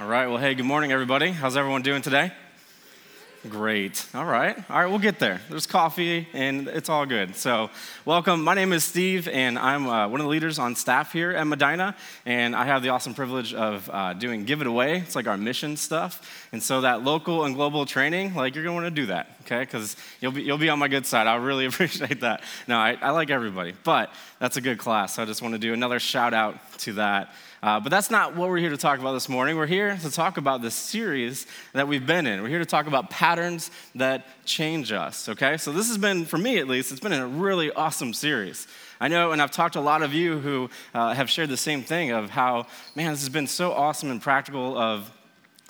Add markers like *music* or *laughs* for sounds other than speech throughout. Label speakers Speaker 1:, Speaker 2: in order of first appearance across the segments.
Speaker 1: All right. Well, hey, good morning, everybody. How's everyone doing today? Great. All right. All right, we'll get there. There's coffee and it's all good. So, welcome. My name is Steve, and I'm uh, one of the leaders on staff here at Medina. And I have the awesome privilege of uh, doing Give It Away. It's like our mission stuff. And so, that local and global training, like, you're going to want to do that, okay? Because you'll be, you'll be on my good side. I really *laughs* appreciate that. No, I, I like everybody, but that's a good class. So, I just want to do another shout out to that. Uh, but that's not what we're here to talk about this morning. We're here to talk about this series that we've been in. We're here to talk about patterns that change us, okay? So, this has been, for me at least, it's been a really awesome series. I know, and I've talked to a lot of you who uh, have shared the same thing of how, man, this has been so awesome and practical of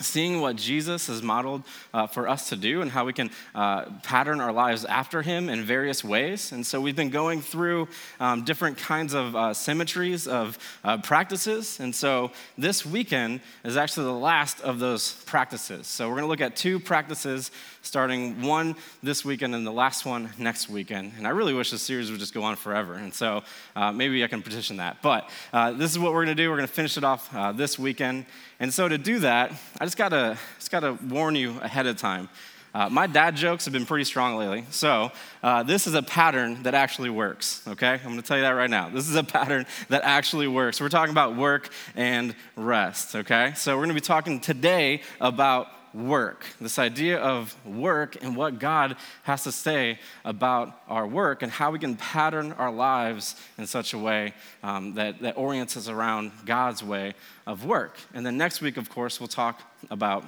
Speaker 1: seeing what Jesus has modeled uh, for us to do and how we can uh, pattern our lives after him in various ways. And so we've been going through um, different kinds of uh, symmetries of uh, practices. And so this weekend is actually the last of those practices. So we're going to look at two practices, starting one this weekend and the last one next weekend. And I really wish this series would just go on forever. And so uh, maybe I can petition that. But uh, this is what we're going to do. We're going to finish it off this weekend. And so to do that, I just gotta, just gotta warn you ahead of time. Uh, my dad jokes have been pretty strong lately. So, uh, this is a pattern that actually works, okay? I'm gonna tell you that right now. This is a pattern that actually works. We're talking about work and rest, okay? So, we're gonna be talking today about work, this idea of work and what God has to say about our work and how we can pattern our lives in such a way um, that, that orients us around God's way of work. And then next week, of course, we'll talk about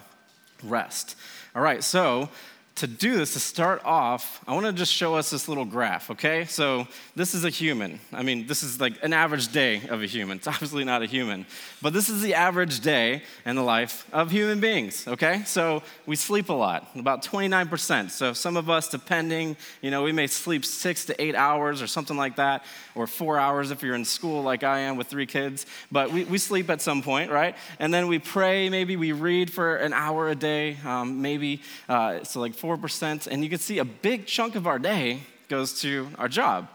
Speaker 1: rest. All right, so to do this, to start off, I want to just show us this little graph, okay? So this is a human. I mean, this is like an average day of a human. *laughs* It's obviously not a human, but this is the average day in the life of human beings, okay? So we sleep a lot, about 29%. So some of us, depending, you know, we may sleep six to eight hours or something like that, or four hours if you're in school like I am with three kids, but we, we sleep at some point, right? And then we pray, maybe we read for an hour a day, um, maybe, uh, so like 4%, and you can see a big chunk of our day goes to our job,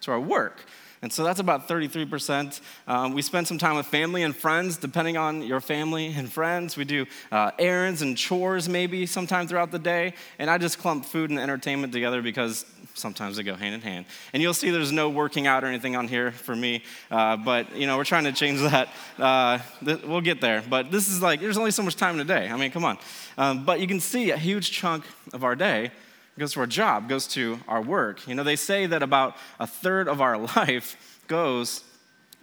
Speaker 1: to our work. And so that's about 33%. Um, we spend some time with family and friends, depending on your family and friends. We do uh, errands and chores maybe sometime throughout the day. And I just clump food and entertainment together because sometimes they go hand in hand. And you'll see there's no working out or anything on here for me. Uh, but, you know, we're trying to change that. Uh, th- we'll get there. But this is like, there's only so much time in a day. I mean, come on. Um, but you can see a huge chunk of our day goes to our job, goes to our work. You know, they say that about a third of our *laughs* life goes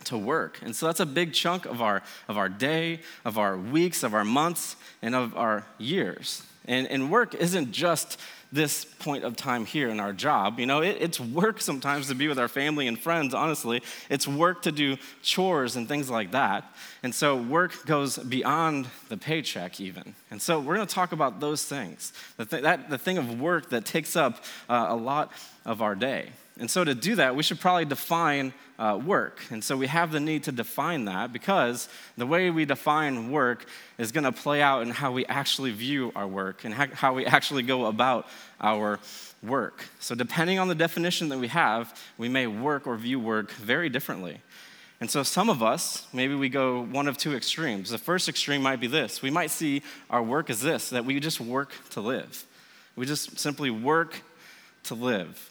Speaker 1: to work. And so that's a big chunk of our, of our day, of our weeks, of our months, and of our years. And, and work isn't just this point of time here in our job. You know, it, it's work sometimes to be with our family and friends, honestly. It's work to do chores and things like that. And so work goes beyond the paycheck, even. And so we're going to talk about those things the, th- that, the thing of work that takes up uh, a lot of our day. And so, to do that, we should probably define uh, work. And so, we have the need to define that because the way we define work is going to play out in how we actually view our work and how we actually go about our work. So, depending on the definition that we have, we may work or view work very differently. And so, some of us, maybe we go one of two extremes. The first extreme might be this we might see our work as this that we just work to live. We just simply work to live.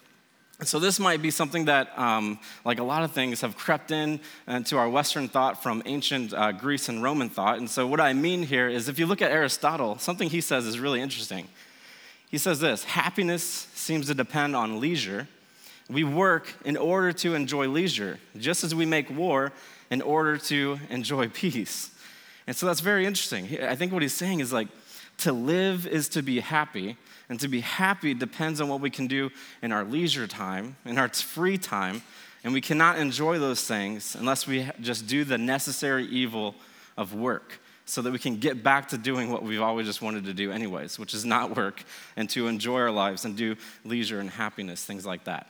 Speaker 1: So this might be something that, um, like a lot of things, have crept in into our Western thought from ancient uh, Greece and Roman thought. And so what I mean here is if you look at Aristotle, something he says is really interesting. He says this happiness seems to depend on leisure. We work in order to enjoy leisure, just as we make war in order to enjoy peace. And so that's very interesting. I think what he's saying is like, to live is to be happy, and to be happy depends on what we can do in our leisure time, in our free time, and we cannot enjoy those things unless we just do the necessary evil of work so that we can get back to doing what we've always just wanted to do, anyways, which is not work and to enjoy our lives and do leisure and happiness, things like that.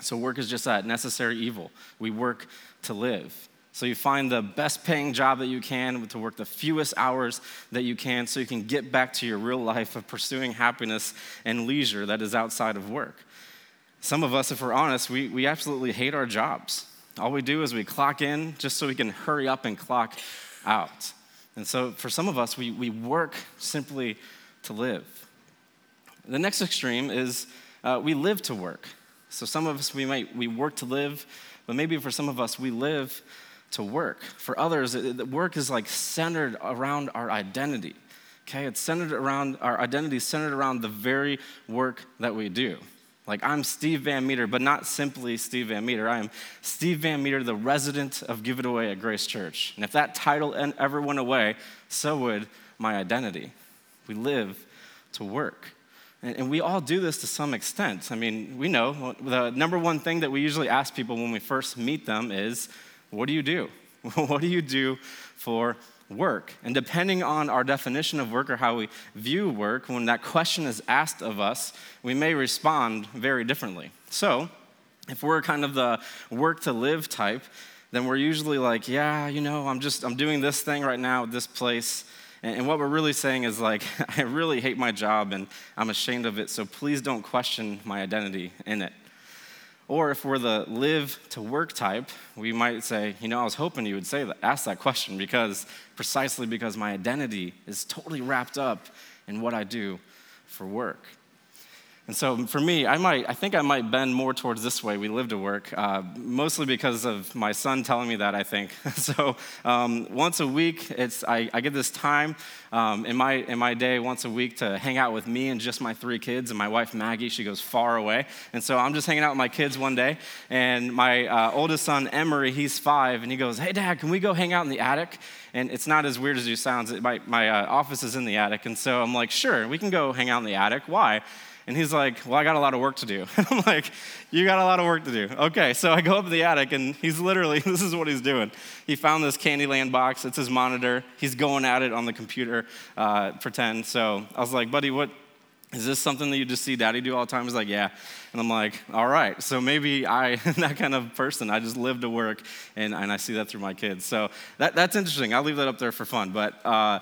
Speaker 1: So, work is just that necessary evil. We work to live. So you find the best paying job that you can to work the fewest hours that you can so you can get back to your real life of pursuing happiness and leisure that is outside of work. Some of us, if we're honest, we, we absolutely hate our jobs. All we do is we clock in just so we can hurry up and clock out. And so for some of us, we, we work simply to live. The next extreme is uh, we live to work. So some of us, we might, we work to live, but maybe for some of us, we live to work. For others, it, work is like centered around our identity. Okay, it's centered around our identity, centered around the very work that we do. Like, I'm Steve Van Meter, but not simply Steve Van Meter. I am Steve Van Meter, the resident of Give It Away at Grace Church. And if that title ever went away, so would my identity. We live to work. And we all do this to some extent. I mean, we know the number one thing that we usually ask people when we first meet them is, What do you do? *laughs* what do you do for work? And depending on our definition of work or how we view work, when that question is asked of us, we may respond very differently. So, if we're kind of the work to live type, then we're usually like, yeah, you know, I'm just, I'm doing this thing right now at this place. And, what we're really saying is like, *laughs* I really hate my job and I'm ashamed of it, so please don't question my identity in it. Or if we're the live to work type, we might say, you know, I was hoping you would say that, ask that question because precisely because my identity is totally wrapped up in what I do for work. And so for me, I might, I think I might bend more towards this way. We live to work, uh, mostly because of my son telling me that. I think *laughs* so. Um, once a week, it's I, I get this time um, in my in my day once a week to hang out with me and just my three kids and my wife Maggie. She goes far away, and so I'm just hanging out with my kids one day, and my uh, oldest son Emery, he's five, and he goes, "Hey, Dad, can we go hang out in the attic?" And it's not as weird as it sounds. My my uh, office is in the attic, and so I'm like, "Sure, we can go hang out in the attic. Why?" And he's like, Well, I got a lot of work to do. *laughs* And I'm like, You got a lot of work to do. Okay, so I go up to the attic, and he's literally, *laughs* this is what he's doing. He found this Candyland box, it's his monitor. He's going at it on the computer, uh, pretend. So I was like, Buddy, what? Is this something that you just see daddy do all the time? He's like, Yeah. And I'm like, All right. So maybe I am *laughs* that kind of person. I just live to work, and, and I see that through my kids. So that, that's interesting. I'll leave that up there for fun. But uh,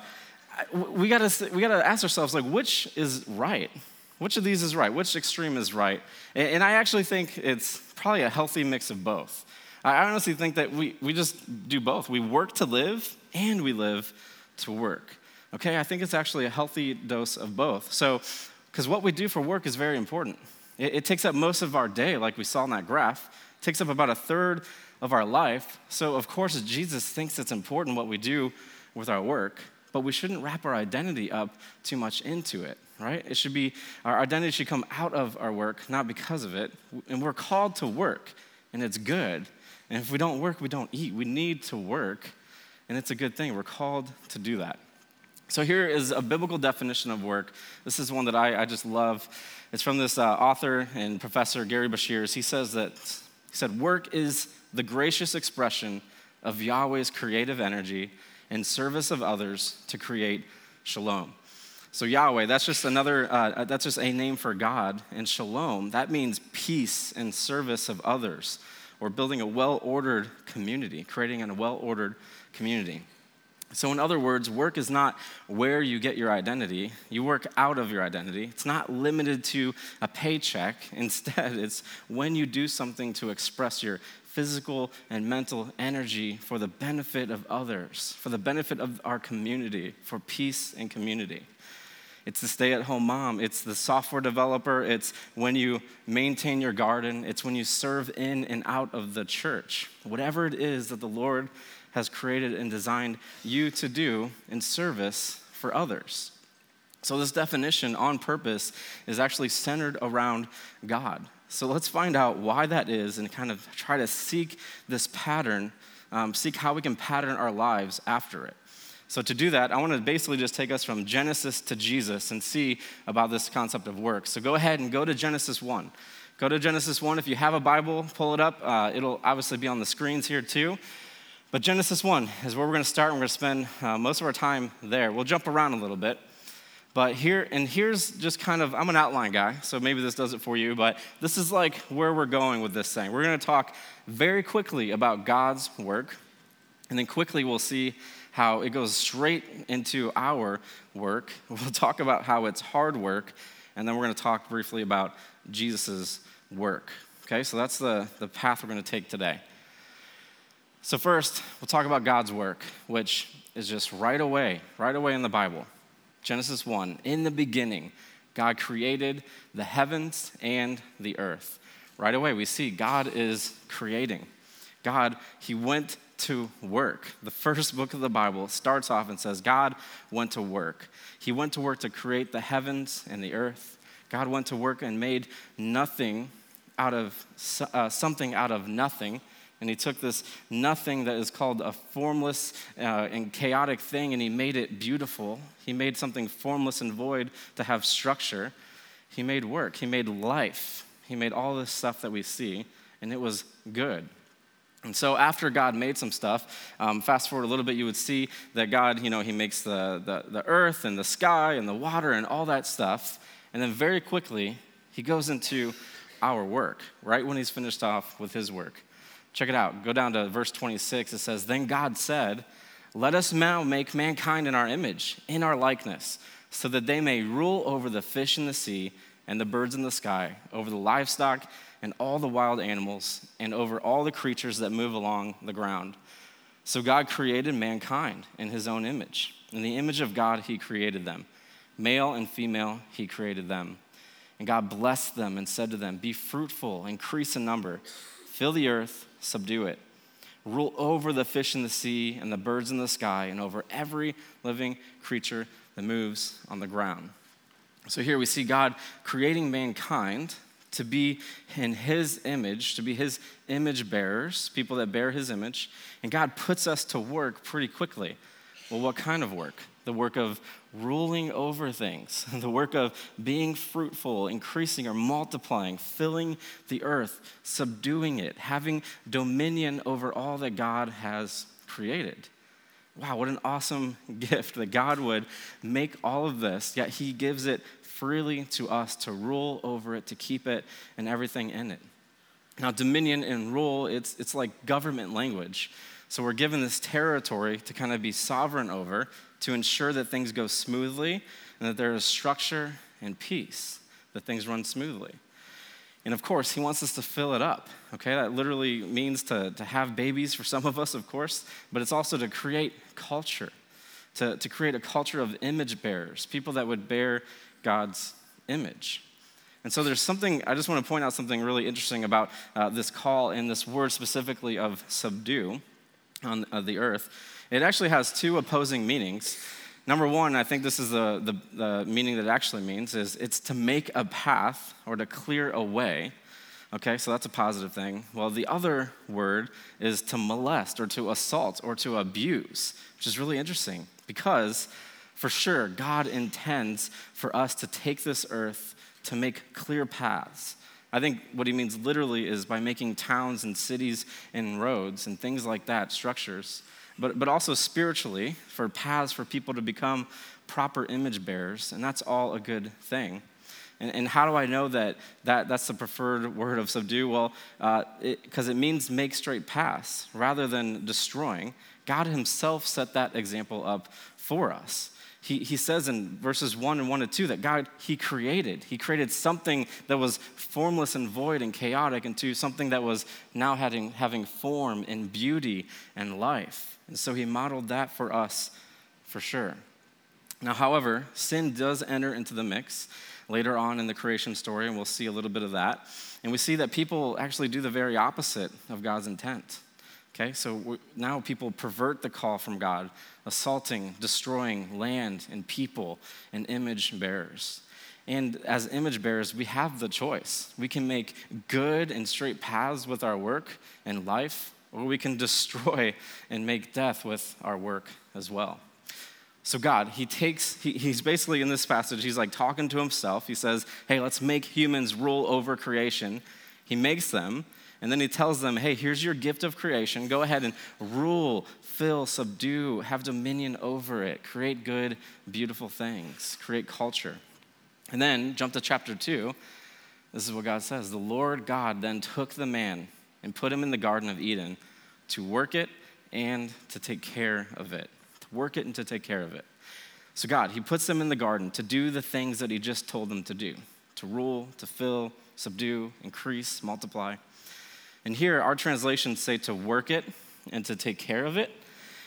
Speaker 1: we gotta, we gotta ask ourselves, like, which is right? Which of these is right? Which extreme is right? And I actually think it's probably a healthy mix of both. I honestly think that we, we just do both. We work to live and we live to work. Okay, I think it's actually a healthy dose of both. So, because what we do for work is very important. It, it, takes up most of our day, like we saw in that graph, it takes up about a third of our life. So, of course, Jesus thinks it's important what we do with our work, but we shouldn't wrap our identity up too much into it right? It should be, our identity should come out of our work, not because of it. And we're called to work, and it's good. And if we don't work, we don't eat. We need to work, and it's a good thing. We're called to do that. So here is a biblical definition of work. This is one that I, I just love. It's from this uh, author and professor, Gerry Breshears. He says that, he said, work is the gracious expression of Yahweh's creative energy in service of others to create shalom. So, Yahweh, that's just another, uh, that's just a name for God. And shalom, that means peace and service of others, or building a well ordered community, creating a well ordered community. So, in other words, work is not where you get your identity. You work out of your identity. It's not limited to a paycheck. *laughs* Instead, it's when you do something to express your physical and mental energy for the benefit of others, for the benefit of our community, for peace and community. It's the stay at home mom. It's the software developer. It's when you maintain your garden. It's when you serve in and out of the church. Whatever it is that the Lord has created and designed you to do in service for others. So, this definition on purpose is actually centered around God. So, let's find out why that is and kind of try to seek this pattern, um, seek how we can pattern our lives after it. So, to do that, I want to basically just take us from Genesis to Jesus and see about this concept of work. So, go ahead and go to Genesis 1. Go to Genesis 1. If you have a Bible, pull it up. Uh, it'll obviously be on the screens here too. But Genesis 1 is where we're going to start, and we're going to spend uh, most of our time there. We'll jump around a little bit. But here, and here's just kind of, I'm an outline guy, so maybe this does it for you, but this is like where we're going with this thing. We're going to talk very quickly about God's work, and then quickly we'll see how it goes straight into our work. *laughs* We'll talk about how it's hard work, and then we're going to talk briefly about Jesus' work. Okay, so that's the, the path we're going to take today. So, first, we'll talk about God's work, which is just right away, right away in the Bible. Genesis 1 In the beginning, God created the heavens and the earth. Right away, we see God is creating. God, He went to work. The first book of the Bible starts off and says, God went to work. He went to work to create the heavens and the earth. God went to work and made nothing out of uh, something out of nothing. And he took this nothing that is called a formless uh, and chaotic thing and he made it beautiful. He made something formless and void to have structure. He made work. He made life. He made all this stuff that we see, and it was good. And so after God made some stuff, um, fast forward a little bit, you would see that God, you know, he makes the, the, the earth and the sky and the water and all that stuff. And then very quickly, he goes into our work, right when he's finished off with his work. Check it out. Go down to verse 26. It says, Then God said, Let us now make mankind in our image, in our likeness, so that they may rule over the fish in the sea and the birds in the sky, over the livestock and all the wild animals, and over all the creatures that move along the ground. So God created mankind in his own image. In the image of God, he created them. Male and female, he created them. And God blessed them and said to them, Be fruitful, increase in number, fill the earth, subdue it. Rule over the fish in the sea and the birds in the sky, and over every living creature that moves on the ground. So here we see God creating mankind to be in his image, to be his image bearers, people that bear his image. And God puts us to work pretty quickly. Well, what kind of work? The work of ruling over things, *laughs* the work of being fruitful, increasing or multiplying, filling the earth, subduing it, having dominion over all that God has created. Wow, what an awesome *laughs* gift that God would make all of this, yet He gives it freely to us to rule over it, to keep it, and everything in it. Now, dominion and rule, it's, it's like government language. So we're given this territory to kind of be sovereign over, to ensure that things go smoothly and that there is structure and peace, that things run smoothly. And of course, he wants us to fill it up. Okay, that literally means to, to have babies for some of us, of course, but it's also to create culture, to, to create a culture of image bearers, people that would bear God's image. And so there's something, I just want to point out something really interesting about uh, this call and this word specifically of subdue on uh, the earth. It actually has two opposing meanings. Number one, I think this is the, the, the meaning that it actually means, is it's to make a path or to clear a way. Okay, so that's a positive thing. Well, the other word is to molest or to assault or to abuse, which is really interesting because for sure, God intends for us to take this earth to make clear paths. I think what he means literally is by making towns and cities and roads and things like that, structures, but, but also spiritually for paths for people to become proper image bearers, and that's all a good thing. And, and how do I know that, that that's the preferred word of subdue? Well, because uh, it, it means make straight paths rather than destroying. God Himself set that example up for us he, he says in verses 1 and 1 and 2 that God, He created. He created something that was formless and void and chaotic into something that was now having, having form and beauty and life. And so He modeled that for us for sure. Now, however, sin does enter into the mix later on in the creation story, and we'll see a little bit of that. And we see that people actually do the very opposite of God's intent. Okay, so now people pervert the call from God, assaulting, destroying land and people and image bearers. And as image bearers, we have the choice. We can make good and straight paths with our work and life, or we can *laughs* destroy and make death with our work as well. So, God, He takes, he, He's basically in this passage, He's like talking to Himself. He says, Hey, let's make humans rule over creation. He makes them, and then he tells them, hey, here's your gift of creation. Go ahead and rule, fill, subdue, have dominion over it, create good, beautiful things, create culture. And then jump to chapter two. This is what God says The Lord God then took the man and put him in the Garden of Eden to work it and to take care of it. To work it and to take care of it. So, God, He puts them in the garden to do the things that He just told them to do to rule, to fill, subdue, increase, multiply. And here, our translations say to work it and to take care of it.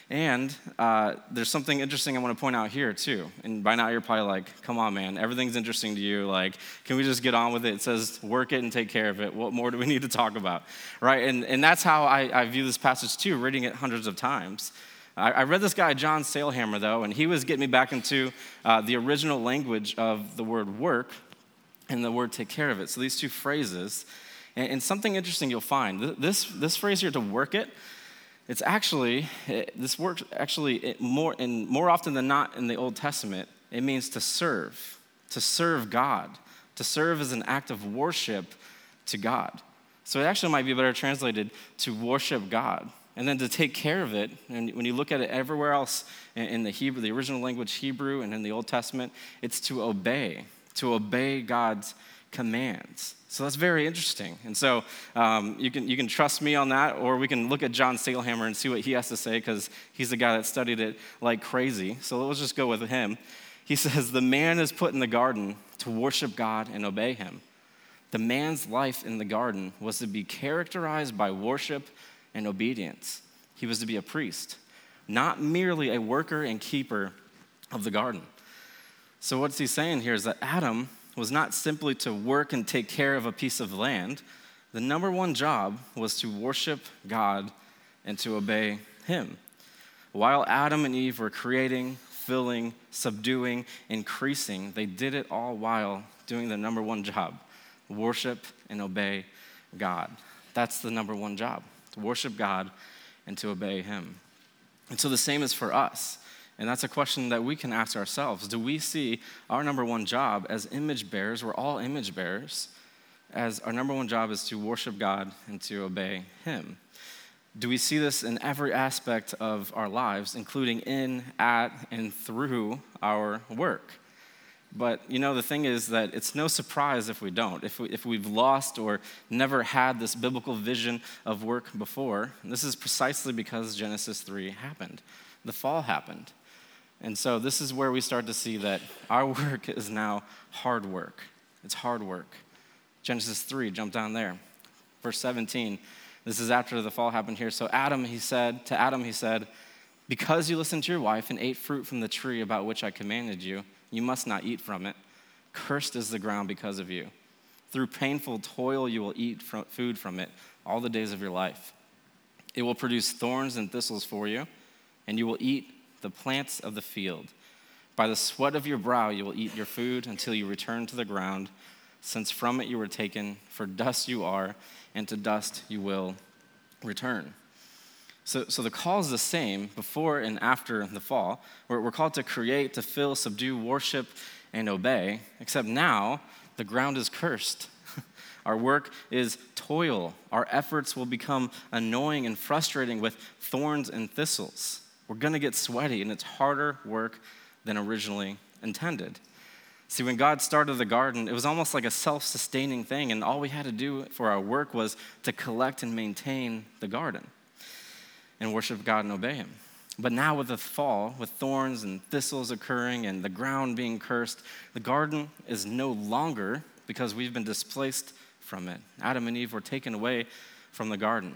Speaker 1: And uh, there's something interesting I want to point out here, too. And by now, you're probably like, come on, man, everything's interesting to you. Like, can we just get on with it? It says, work it and take care of it. What more do we *laughs* need to talk about? Right? And, and that's how I, I view this passage, too, reading it hundreds of times. I, I read this guy, John Sailhamer, though, and he was getting me back into uh, the original language of the word work and the word take care of it. So these two phrases. And, and something interesting you'll find this, this phrase here, to work it, it's actually, it, this works actually more, and more often than not in the Old Testament, it means to serve, to serve God, to serve as an act of worship to God. So it actually might be better translated to worship God. And then to take care of it, and when you look at it everywhere else in the Hebrew, the original language Hebrew, and in the Old Testament, it's to obey, to obey God's commands. So that's very interesting. And so um, you, can, you can trust me on that, or we can look at John Sailhamer and see what he has to say, because he's the guy that studied it like crazy. So let's just go with him. He says, The man is put in the garden to worship God and obey him. The man's life in the garden was to be characterized by worship and obedience. He was to be a priest, not merely a worker and keeper of the garden. So, what's he saying here is that Adam was not simply to work and take care of a piece of land. The number one job was to worship God and to obey Him. While Adam and Eve were creating, filling, subduing, increasing, they did it all while doing the number one job worship and obey God. That's the number one job to worship God and to obey Him. And so the same is for us. And that's a question that we can ask ourselves. Do we see our number one job as image bearers? We're all image bearers. As our number one job is to worship God and to obey Him. Do we see this in every aspect of our lives, including in, at, and through our work? But you know, the thing is that it's no surprise if we don't. If, we, if we've lost or never had this biblical vision of work before, this is precisely because Genesis 3 happened. The fall happened. And so this is where we start to see that our *laughs* work is now hard work. It's hard work. Genesis 3, jump down there. Verse 17. This is after the fall happened here. So Adam, he said, to Adam, he said, Because you listened to your wife and ate fruit from the tree about which I commanded you, you must not eat from it. Cursed is the ground because of you. Through painful toil, you will eat food from it all the days of your life. It will produce thorns and thistles for you, and you will eat the plants of the field. By the sweat of your brow you will eat your food until you return to the ground, since from it you were taken, for dust you are, and to dust you will return. So, so the call is the same before and after the fall. We're, we're called to create, to fill, subdue, worship, and obey, except now the ground is cursed. *laughs* Our work is toil. Our efforts will become annoying and frustrating with thorns and thistles. We're going to get sweaty, and it's harder work than originally intended. See, when God started the garden, it was almost like a self sustaining thing, and all we had to do for our work was to collect and maintain the garden and worship God and obey Him. But now, with the fall, with thorns and thistles occurring and the ground being cursed, the garden is no longer because we've been displaced from it. Adam and Eve were taken away from the garden.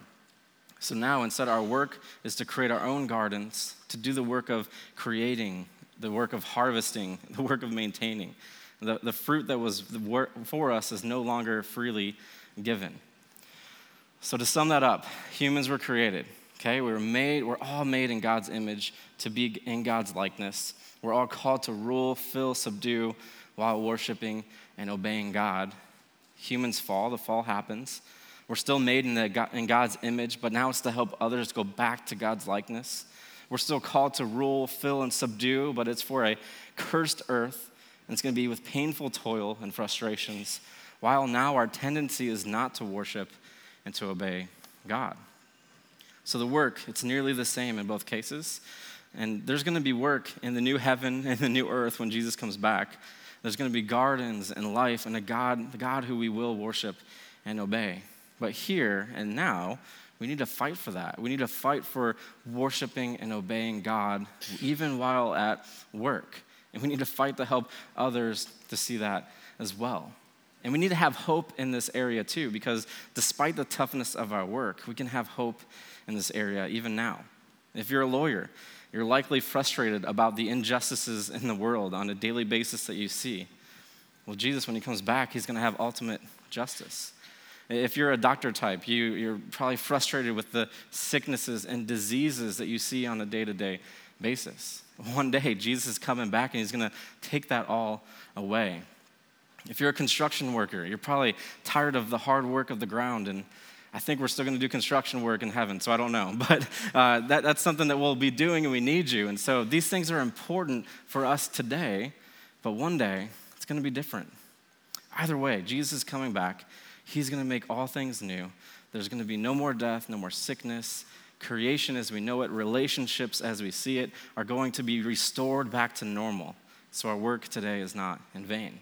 Speaker 1: So now instead, our work is to create our own gardens, to do the work of creating, the work of harvesting, *laughs* the work of maintaining. The, the fruit that was for us is no longer freely given. So to sum that up, humans were created. Okay, we were made, we're all made in God's image to be in God's likeness. We're all called to rule, fill, subdue while worshiping and obeying God. Humans fall, the fall happens. We're still made in, the, in God's image, but now it's to help others go back to God's likeness. We're still called to rule, fill, and subdue, but it's for a cursed earth, and it's going to be with painful toil and frustrations, while now our tendency is not to worship and to obey God. So the work, it's nearly the same in both cases. And there's going to be work in the new heaven and the new earth when Jesus comes back. There's going to be gardens and life and a God, the God who we will worship and obey. But here and now, we need to fight for that. We need to fight for worshiping and obeying God even while at work. And we need to fight to help others to see that as well. And we need to have hope in this area too, because despite the toughness of our work, we can have hope in this area even now. If you're a lawyer, you're likely frustrated about the injustices in the world on a daily basis that you see. Well, Jesus, when he comes back, he's going to have ultimate justice. If you're a doctor type, you, you're probably frustrated with the sicknesses and diseases that you see on a day to day basis. One day, Jesus is coming back and he's going to take that all away. If you're a construction worker, you're probably tired of the hard work of the ground and I think we're still going to do construction work in heaven, so I don't know. *laughs* But uh, that, that's something that we'll be doing, and we need you. And so these things are important for us today, but one day it's going to be different. Either way, Jesus is coming back. He's going to make all things new. There's going to be no more death, no more sickness. Creation as we know it, relationships as we see it, are going to be restored back to normal. So our work today is not in vain.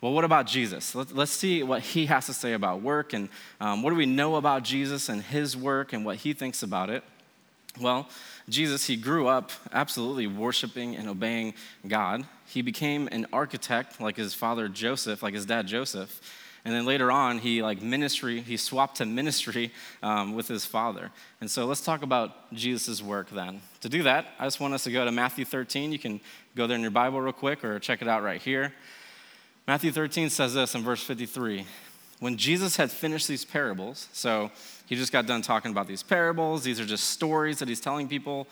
Speaker 1: Well, what about Jesus? Let's see what he has to say about work and um, what do we know about Jesus and his work and what he thinks about it. Well, Jesus, he grew up absolutely worshiping and obeying God. He became an architect like his father Joseph, like his dad Joseph. And then later on, he like ministry, he swapped to ministry um, with his father. And so let's talk about Jesus' work then. To do that, I just want us to go to Matthew 13. You can go there in your Bible real quick or check it out right here. Matthew 13 says this in verse 53 When Jesus had finished these parables, so he just got done talking about these parables, these are just stories that he's telling people,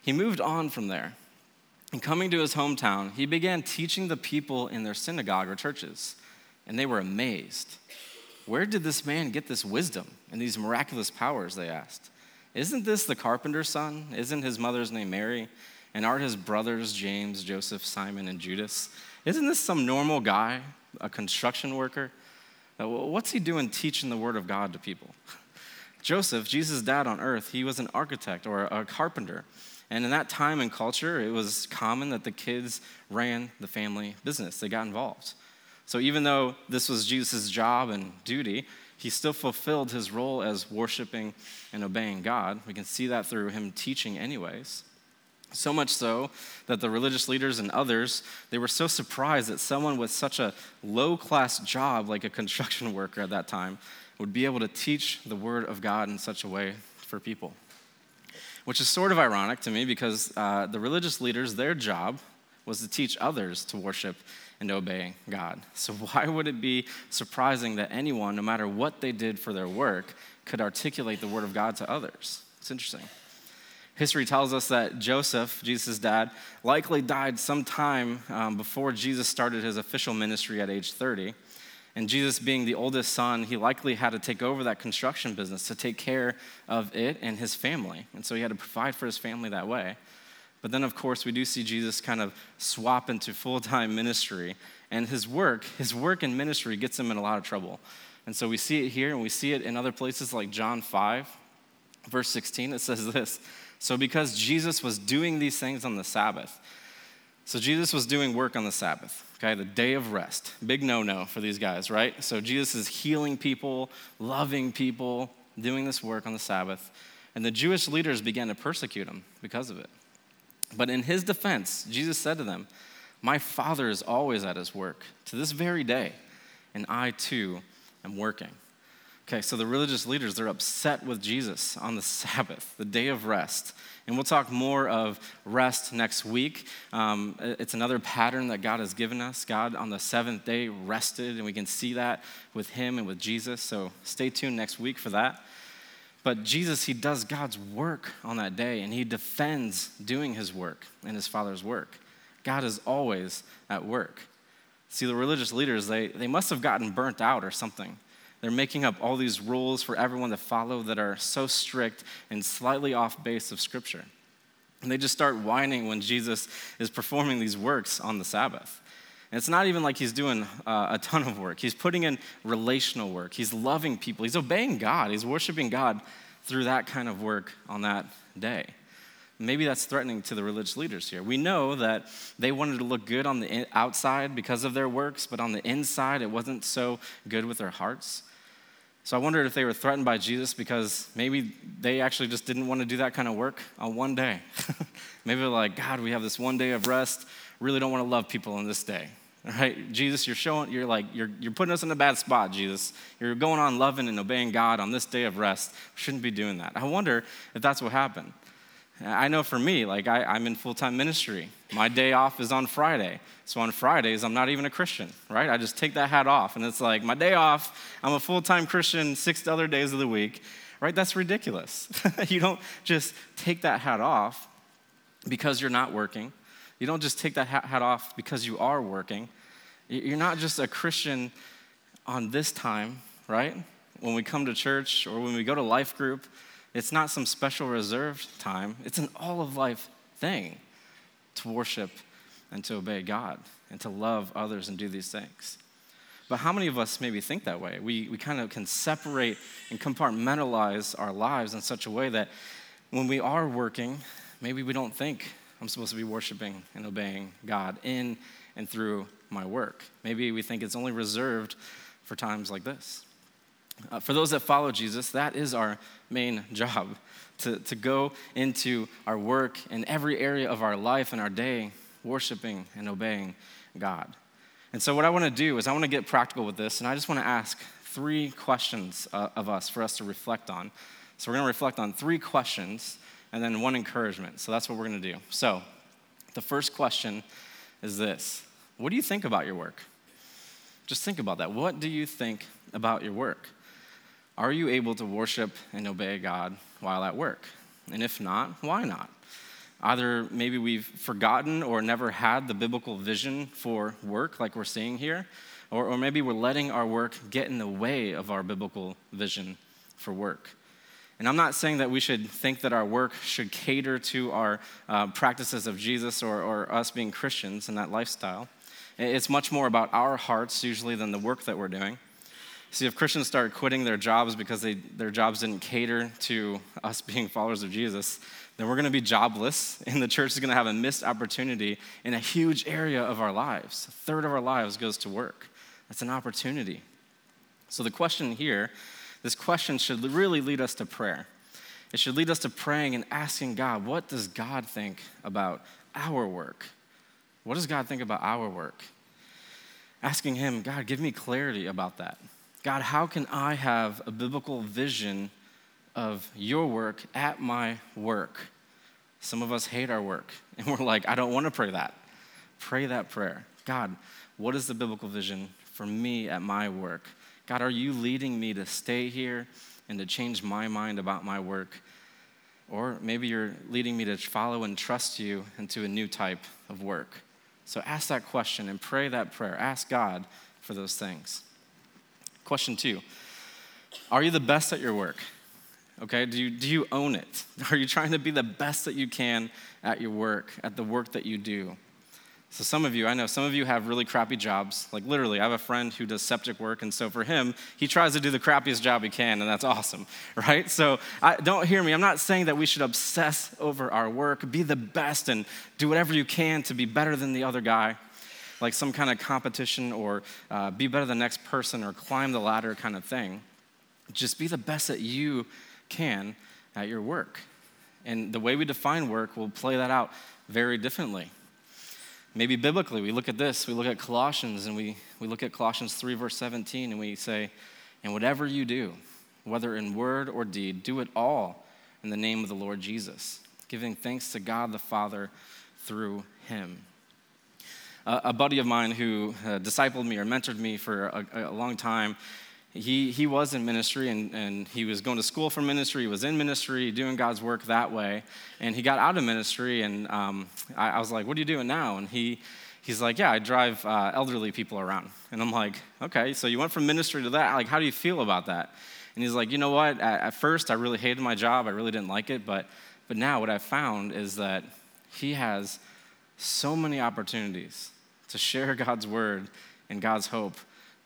Speaker 1: he moved on from there. And coming to his hometown, he began teaching the people in their synagogue or churches, and they were amazed. Where did this man get this wisdom and these miraculous powers? They asked. Isn't this the carpenter's son? Isn't his mother's name Mary? And aren't his brothers James, Joseph, Simon, and Judas? Isn't this some normal guy, a construction worker? What's he doing teaching the word of God to people? *laughs* Joseph, Jesus' dad on earth, he was an architect or a carpenter. And in that time and culture, it was common that the kids ran the family business, they got involved. So even though this was Jesus' job and duty, he still fulfilled his role as worshiping and obeying God. We can see that through him teaching, anyways. So much so that the religious leaders and others, they were so surprised that someone with such a low class job like a construction *laughs* worker at that time would be able to teach the word of God in such a way for people. Which is sort of ironic to me because uh, the religious leaders, their job was to teach others to worship and obeying God. So, *laughs* why would it be surprising that anyone, no matter what they did for their work, could articulate the word of God to others? It's interesting. History tells us that Joseph, Jesus' dad, likely died sometime um, before Jesus started his official ministry at age 30. And Jesus, being the oldest son, he likely had to take over that construction business to take care of it and his family. And so he had to provide for his family that way. But then, of course, we do see Jesus kind of swap into full time ministry. And his work, his work in ministry gets him in a lot of trouble. And so we see it here and we see it in other places like John 5, verse 16. It says this so, because Jesus was doing these things on the Sabbath, so Jesus was doing work on the Sabbath, okay, the day of rest. Big no no for these guys, right? So, Jesus is healing people, loving people, doing this work on the Sabbath. And the Jewish leaders began to persecute him because of it. But in his defense, Jesus said to them, My Father is always at his work to this very day, and I too am working. Okay, so the religious leaders, they're upset with Jesus on the *laughs* Sabbath, the day of rest. And we'll talk more of rest next week. Um, it's another pattern that God has given us. God on the seventh day rested, and we can see that with Him and with Jesus. So stay tuned next week for that. But Jesus, He does God's work on that day, and He defends doing His work and His Father's work. God is always at work. See, the religious leaders, they, they must have gotten burnt out or something they're making up all these rules for everyone to follow that are so strict and slightly off base of Scripture. And they just start whining when Jesus is performing these works on the Sabbath. And it's not even like he's doing uh, a ton of work. He's putting in relational work. He's loving people. He's obeying God. He's worshiping God through that kind of work on that day. Maybe that's threatening to the religious leaders here. We know that they wanted to look good on the outside because of their works, but on the inside, it wasn't so good with their hearts. So I wondered if they were threatened by Jesus because maybe they actually just didn't want to do that kind of work on one day. *laughs* maybe like, God, we have this one day of rest. Really don't want to love people on this day. All right, Jesus, you're showing, you're like, you're, you're putting us in a bad spot, Jesus. You're going on loving and obeying God on this day of rest. We shouldn't be doing that. I wonder if that's what happened. I know for me, like I, I'm in full time ministry. My day off is on Friday. So on Fridays, I'm not even a Christian, right? I just take that hat off. And it's like, my day off, I'm a full time Christian six other days of the week, right? That's ridiculous. *laughs* you don't just take that hat off because you're not working. You don't just take that hat off because you are working. You're not just a Christian on this time, right? When we come to church or when we go to life group, it's not some special reserved time. It's an all of life thing to worship and to obey God and to love others and do these things. But how many of us maybe think that way? We, we kind of can separate and compartmentalize our lives in such a way that when we are working, maybe we don't think I'm supposed to be worshiping and obeying God in and through my work. Maybe we think it's only reserved for times like this. Uh, for those that follow Jesus, that is our main *laughs* job to, to go into our work in every area of our life and our day, worshiping and obeying God. And so, what I want to do is, I want to get practical with this, and I just want to ask three questions uh, of us for us to reflect on. So, we're going to reflect on three questions and then one encouragement. So, that's what we're going to do. So, the first question is this What do you think about your work? Just think about that. What do you think about your work? Are you able to worship and obey God while at work? And if not, why not? Either maybe we've forgotten or never had the biblical vision for work, like we're seeing here, or, or maybe we're letting our work get in the way of our biblical vision for work. And I'm not saying that we should think that our work should cater to our uh, practices of Jesus or, or us being Christians in that lifestyle. It's much more about our hearts, usually, than the work that we're doing. See, if Christians start quitting their jobs because they, their jobs didn't cater to us *laughs* being followers of Jesus, then we're going to be jobless, *laughs* and the church is going to have a missed opportunity in a huge area of our lives. A third of our lives goes to work. That's an opportunity. So, the question here, this question should really lead us to prayer. It should lead us to praying and asking God, what does God think about our work? What does God think about our work? Asking Him, God, give me clarity about that. God, how can I have a biblical vision of your work at my work? Some of us hate our work, *laughs* and we're like, I don't want to pray that. Pray that prayer. God, what is the biblical vision for me at my work? God, are you leading me to stay here and to change my mind about my work? Or maybe you're leading me to follow and trust you into a new type of work. So ask that question and pray that prayer. Ask God for those things. Question two Are you the best at your work? Okay, do you, do you own it? *laughs* Are you trying to be the best that you can at your work, at the work that you do? So, some of you, I know some of you have really crappy jobs. Like, literally, I have a friend who does septic work, and so for him, he tries to do the crappiest job he can, and that's awesome, *laughs* right? So, I, don't hear me. I'm not saying that we should obsess over our work, be the best, and do whatever you can to be better than the other guy like some kind of competition or uh, be better than the next person or climb the ladder kind of thing. Just be the best that you can at your work. And the way we define work will play that out very differently. Maybe biblically, we look at this, we look at Colossians, and we, we look at Colossians 3, verse 17, and we say, And whatever you do, whether in word or deed, do it all in the name of the Lord Jesus, giving thanks to God the Father through him a buddy of mine who uh, discipled me or mentored me for a, a, long time. He, he was in ministry and, and he was going to school for ministry. He was in ministry, doing God's work that way. And he got out of ministry, and um, I, I, was like, What are you doing now? And he, he's like, Yeah, I drive uh, elderly people around. And I'm like, Okay, so you went from ministry to that. Like, how do you feel about that? And he's like, You know what? At, at first, I really hated my job, I really didn't like it. But, but now, what I've found is that he has so many opportunities to share *laughs* God's word and God's hope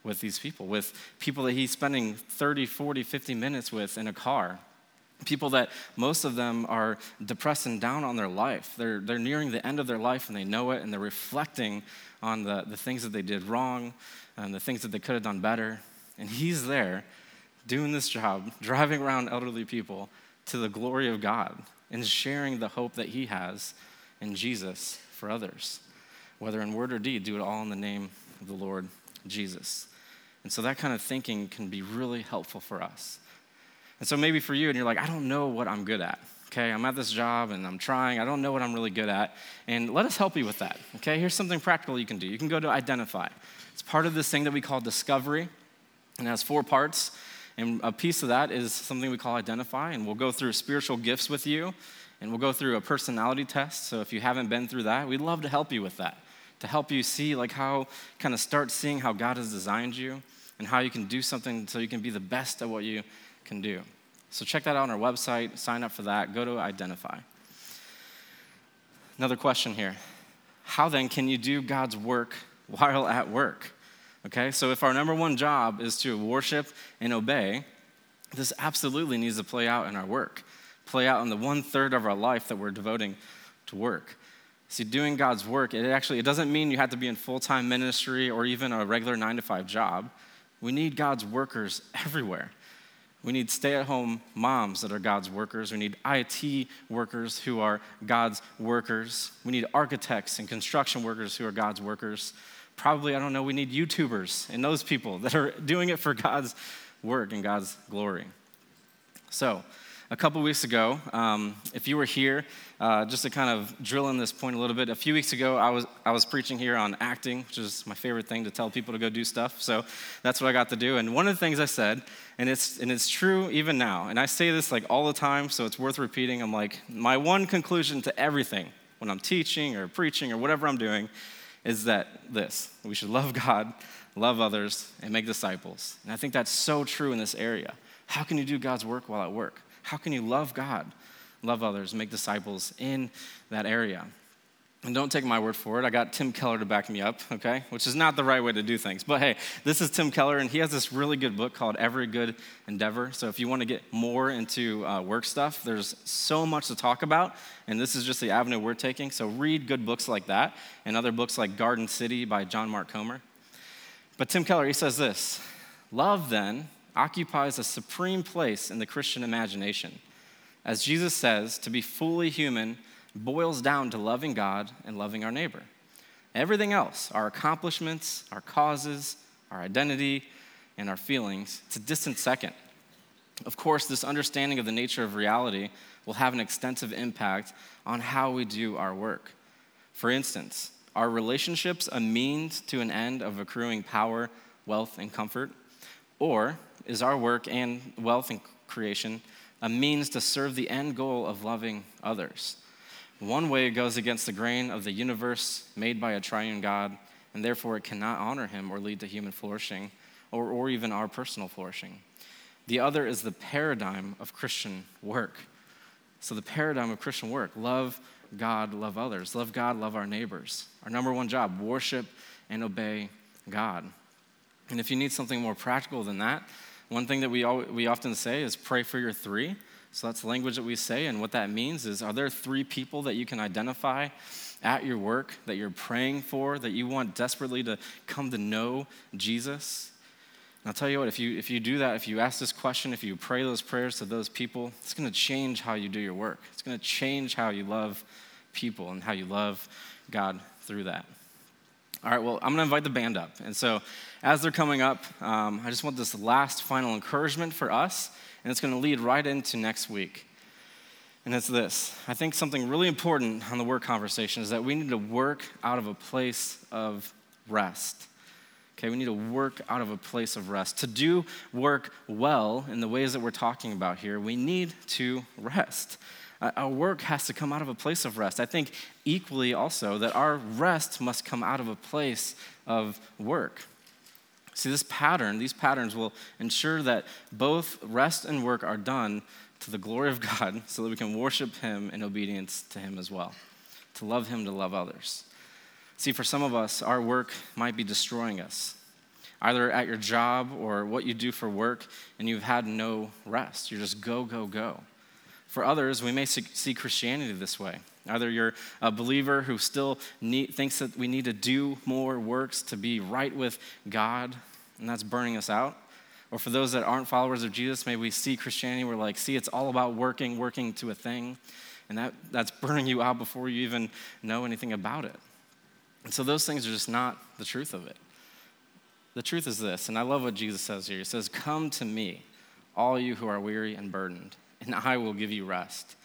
Speaker 1: with these people, with people that he's spending 30, 40, 50 minutes with in a car. People that most of them are depressed and down on their life. They're, they're nearing the end of their life and they know it and they're reflecting on the, the things that they did wrong and the things that they could have done better. And he's there doing this job, driving around elderly people to the glory of God and sharing the hope that he has in Jesus for others whether in word or deed, do it all in the name of the Lord Jesus. And so that kind of thinking can be really helpful for us. And so maybe for you, and you're like, I don't know what I'm good at. Okay, I'm at this job and I'm trying. I don't know what I'm really good at. And let us help you with that. Okay, here's something practical you can do. You can go to identify. It's part of this thing that we call discovery, and it has four parts. And a piece of that is something we call identify. And we'll go through spiritual gifts with you, and we'll go through a personality test. So if you haven't been through that, we'd love to help you with that, to help you see, like, how kind of start seeing how God has designed you and how you can do something so you can be the best at what you can do. So check that out on our website, sign up for that, go to identify. Another question here How then can you do God's work *laughs* while at work? Okay, so if our number one job is to worship and obey, this absolutely needs to play out in our work, play out in the one third of our life that we're devoting to work. See, doing God's work, it actually it doesn't mean you have to be in full-time ministry or even a regular nine to five job. We need God's workers *laughs* everywhere. We need stay at home moms that are God's workers. We need IT workers who are God's workers. We need architects and construction workers who are God's workers. Probably, I don't know, we need YouTubers and those people *laughs* that are doing it for God's work and God's glory. So, a couple weeks ago, um, if you were here, uh, just to kind of drill in this point a little bit, a few weeks ago, I was, I was preaching here on acting, which is my favorite thing to tell people to go do stuff. So that's what I got to do. And one of the things I said, and it's, and it's true even now, and I say this like all the time, so it's worth repeating. I'm like, my one conclusion to everything when I'm teaching or preaching or whatever I'm doing is that this we should love God, love others, and make disciples. And I think that's so true in this area. How can you do God's work while at work? How can you love God, love others, make disciples in that area? And don't take my word for it. I got Tim Keller to back me up, okay? Which is not the right way to do things. But hey, this is Tim Keller, and he has this really good book called Every Good Endeavor. So if you want to get more into uh, work stuff, there's so much to talk about, and this is just the avenue we're taking. So read good books like that, and other books like Garden City by John Mark Comer. But Tim Keller, he says this Love, then, occupies a supreme place in the Christian imagination. As Jesus says, to be fully human boils down to loving God and loving our neighbor. Everything else, our accomplishments, our causes, our identity, and our feelings, it's a distant second. Of course, this understanding of the nature of reality will have an extensive impact on how we do our work. For instance, are relationships a means to an end of accruing power, wealth, and comfort? Or is our work and wealth and creation a means to serve the end goal of loving others? One way goes against the grain of the universe made by a triune God, and therefore it cannot honor him or lead to human flourishing or, or even our personal flourishing. The other is the paradigm of Christian work. So, the paradigm of Christian work love God, love others. Love God, love our neighbors. Our number one job worship and obey God. And if you need something more practical than that, one thing that we, we often say is pray for your three. So that's language that we say. And what that means is are there three people that you can identify at your work that you're praying for, that you want desperately to come to know Jesus? And I'll tell you what, if you, if you do that, if you ask this question, if you pray those prayers to those people, it's going to change how you do your work. It's going to change how you love people and how you love God through that. All right, well, I'm going to invite the band up. And so, as they're coming up, um, I just want this last final encouragement for us, and it's going to lead right into next week. And it's this I think something really important on the work conversation is that we need to work out of a place of rest. Okay, we need to work out of a place of rest. To do work well in the ways that we're talking about here, we need to rest. Uh, our work has to come out of a place of rest. I think equally also that our rest must come out of a place of work. See, this pattern, these patterns will ensure that both rest and work are done to the glory of *laughs* God so that we can worship Him in obedience to Him as well, to love Him, to love others. See, for some of us, our work might be destroying us, either at your job or what you do for work, and you've had no rest. You're just go, go, go. For others, we may see Christianity this way. Either you're a believer who still need, thinks that we need to do more works to be right with God, and that's burning us out. Or for those that aren't followers of Jesus, maybe we see Christianity, we're like, see, it's all about working, working to a thing, and that, that's burning you out before you even know anything about it. And so those things are just not the truth of it. The truth is this, and I love what Jesus says here. He says, Come to me, all you who are weary and burdened, and I will give you rest.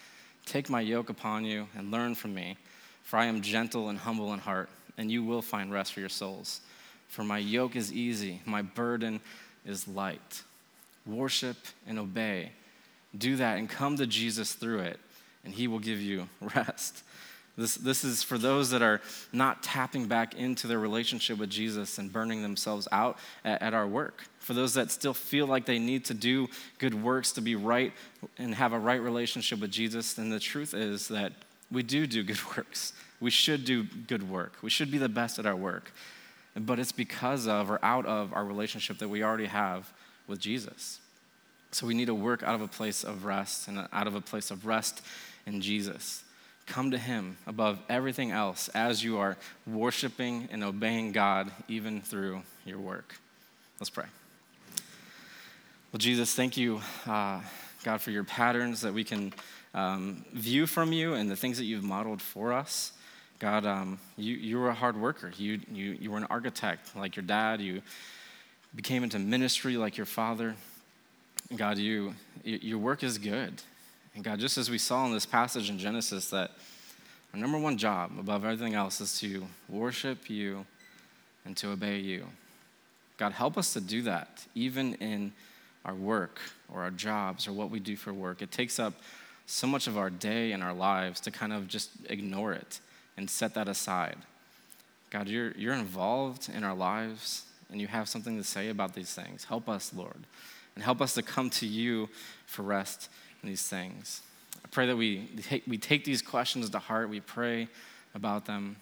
Speaker 1: Take my yoke upon you and learn from me, for I am gentle and humble in heart, and you will find rest for your souls. For my yoke is easy, my burden is light. Worship and obey. Do that and come to Jesus through it, and he will give you *laughs* rest. This, this is for those that are not tapping back into their relationship with Jesus and burning themselves out at, at, our work. For those that still feel like they need to do good works to be right and have a right relationship with Jesus, then the truth is that we do do good *laughs* works. We should do good work. We should be the best at our work. But it's because of or out of our relationship that we already have with Jesus. So we need to work out of a place of rest and out of a place of rest in Jesus. Come to Him above everything else as you are worshiping and obeying God, even through your work. Let's pray. Well, Jesus, thank you, uh, God, for your patterns that we can um, view from you and the things that you've modeled for us. God, um, you, you were a hard worker. You, you, you were an architect like your dad. You became into ministry like your father. God, you, your work is good. And God, just as we saw in this passage in Genesis, that our number one job above everything else is to worship you and to obey you. God, help us to do that, even in our work or our jobs or what we do for work. It takes up so much of our day and our lives to kind of just ignore it and set that aside. God, you're, you're involved in our lives and you have something to say about these things. Help us, Lord, and help us to come to you for rest these things. I pray that we take, we take these questions to heart, we pray about them,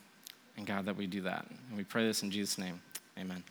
Speaker 1: and God, that we do that. And we pray this in Jesus' name. Amen.